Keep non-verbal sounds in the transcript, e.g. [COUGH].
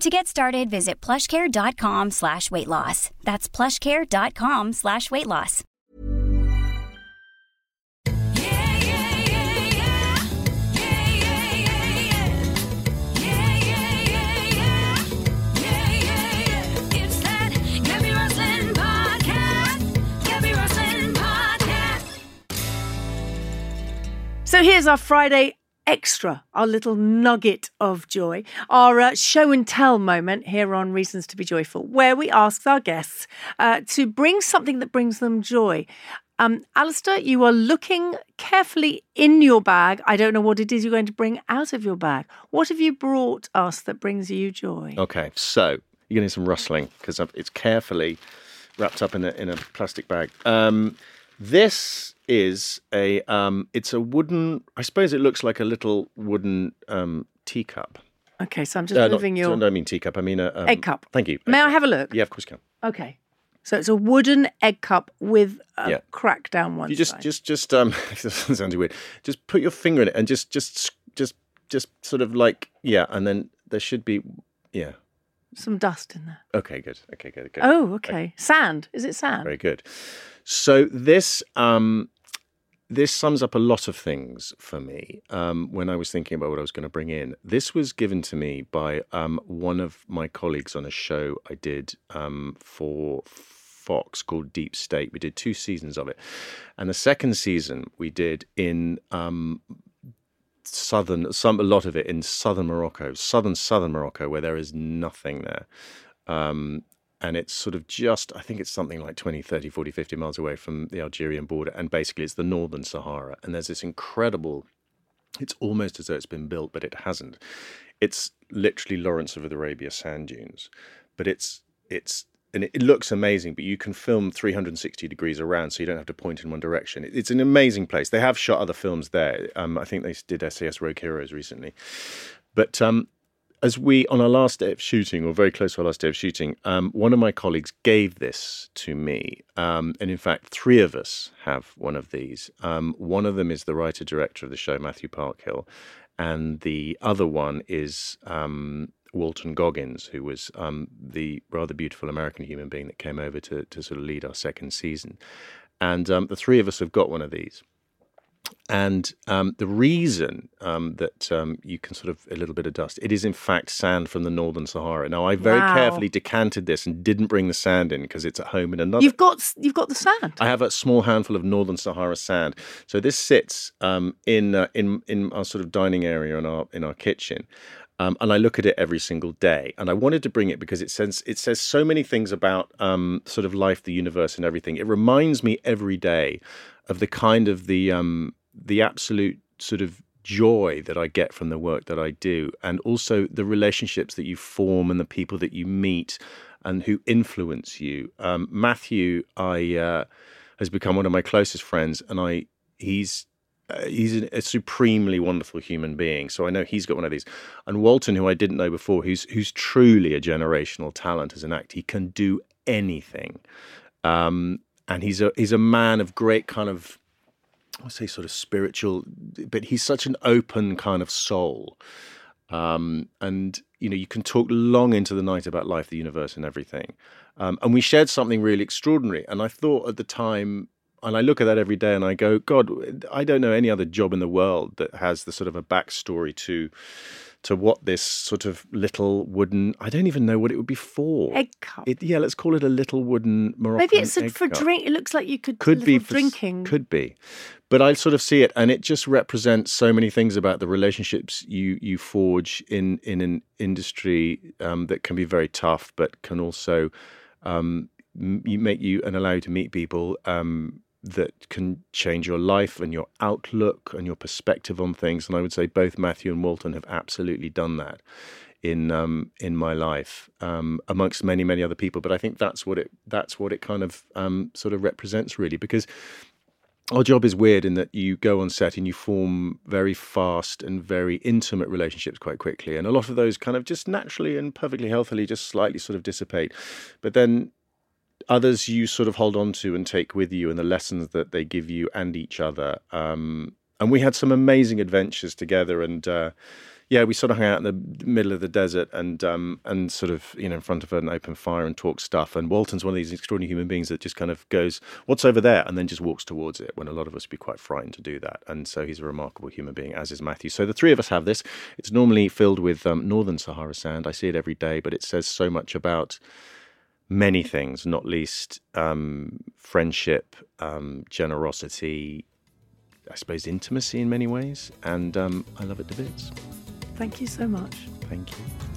To get started, visit plushcare.com slash weight loss. That's plushcare.com slash weight loss. So here's our Friday extra, our little nugget of joy, our uh, show and tell moment here on Reasons to Be Joyful, where we ask our guests uh, to bring something that brings them joy. Um, Alistair, you are looking carefully in your bag. I don't know what it is you're going to bring out of your bag. What have you brought us that brings you joy? Okay, so you're hear some rustling because it's carefully wrapped up in a in a plastic bag. Um, this is a um, it's a wooden. I suppose it looks like a little wooden um, teacup. Okay, so I'm just Uh, not- moving your I don't mean teacup. I mean a um, egg cup. Thank you. May Egg I cup. have a look? Yeah, of course you can. Okay. So it's a wooden egg cup with a Yeah. crack down one You just side. just just um. [LAUGHS] this sounds weird. Just put your finger in it and just just just just sort of like yeah, and then there should be yeah. Some dust in there. Okay, good. Okay, good. good. Oh, okay. Sand. Is it sand? Very good. So this um, this sums up a lot of things for me. Um, when I was thinking about what I was going to bring in, this was given to me by um, one of my colleagues on a show I did um, for Fox called Deep State. We did two seasons of it, and the second season we did in um, southern, some a lot of it in southern Morocco, southern southern Morocco, where there is nothing there. Um, and it's sort of just, I think it's something like 20, 30, 40, 50 miles away from the Algerian border. And basically, it's the northern Sahara. And there's this incredible, it's almost as though it's been built, but it hasn't. It's literally Lawrence of Arabia sand dunes, but it's, it's, and it, looks amazing, but you can film 360 degrees around, so you don't have to point in one direction. It's an amazing place. They have shot other films there. Um, I think they did SAS Rogue Heroes recently. But um, as we on our last day of shooting, or very close to our last day of shooting, um, one of my colleagues gave this to me, um, and in fact, three of us have one of these. Um, one of them is the writer director of the show, Matthew Parkhill, and the other one is um, Walton Goggins, who was um, the rather beautiful American human being that came over to to sort of lead our second season, and um, the three of us have got one of these. And um, the reason um, that um, you can sort of a little bit of dust, it is in fact sand from the northern Sahara. Now, I very Wow. carefully decanted this and didn't bring the sand in because it's at home in another. You've got you've got the sand. I have a small handful of northern Sahara sand. So this sits um, in uh, in in our sort of dining area in our in our kitchen. Um, and I look at it every single day. And I wanted to bring it because it says it says so many things about um, sort of life, the universe, and everything. It reminds me every day of the kind of the um, the absolute sort of joy that I get from the work that I do, and also the relationships that you form and the people that you meet and who influence you. Um, Matthew, I uh, has become one of my closest friends, and I he's uh, he's a, supremely wonderful human being. So I know he's got one of these. And Walton, who I didn't know before, who's who's truly a generational talent as an actor, he can do anything. Um, and he's a he's a man of great kind of I say sort of spiritual, but he's such an open kind of soul. Um, and you know, you can talk long into the night about life, the universe, and everything. Um, and we shared something really extraordinary. And I thought at the time, and I look at that every day, and I go, God, I don't know any other job in the world that has the sort of a backstory to to what this sort of little wooden I don't even know what it would be for. Egg cup. It, yeah, let's call it a little wooden Moroccan. Maybe it's a, for cup. drink. It looks like you could Could be for drinking. Could be, but I sort of see it, and it just represents so many things about the relationships you you forge in in an industry um, that can be very tough, but can also um, you make you and allow you to meet people um, that can change your life and your outlook and your perspective on things. And I would say both Matthew and Walton have absolutely done that in um, in my life, um, amongst many many other people. But I think that's what it that's what it kind of um, sort of represents really, because our job is weird in that you go on set and you form very fast and very intimate relationships quite quickly, and a lot of those kind of just naturally and perfectly healthily just slightly sort of dissipate, but then others you sort of hold on to and take with you and the lessons that they give you and each other. Um, and we had some amazing adventures together and uh, yeah we sort of hung out in the middle of the desert and um, and sort of you know in front of an open fire and talk stuff. And Walton's one of these extraordinary human beings that just kind of goes what's over there? and then just walks towards it when a lot of us would be quite frightened to do that. And so he's a remarkable human being as is Matthew. So the three of us have this. It's normally filled with um, northern Sahara sand. I see it every day but it says so much about many things, not least um, friendship, um, generosity, I suppose intimacy in many ways, and um, I love it to bits. Thank you so much. Thank you.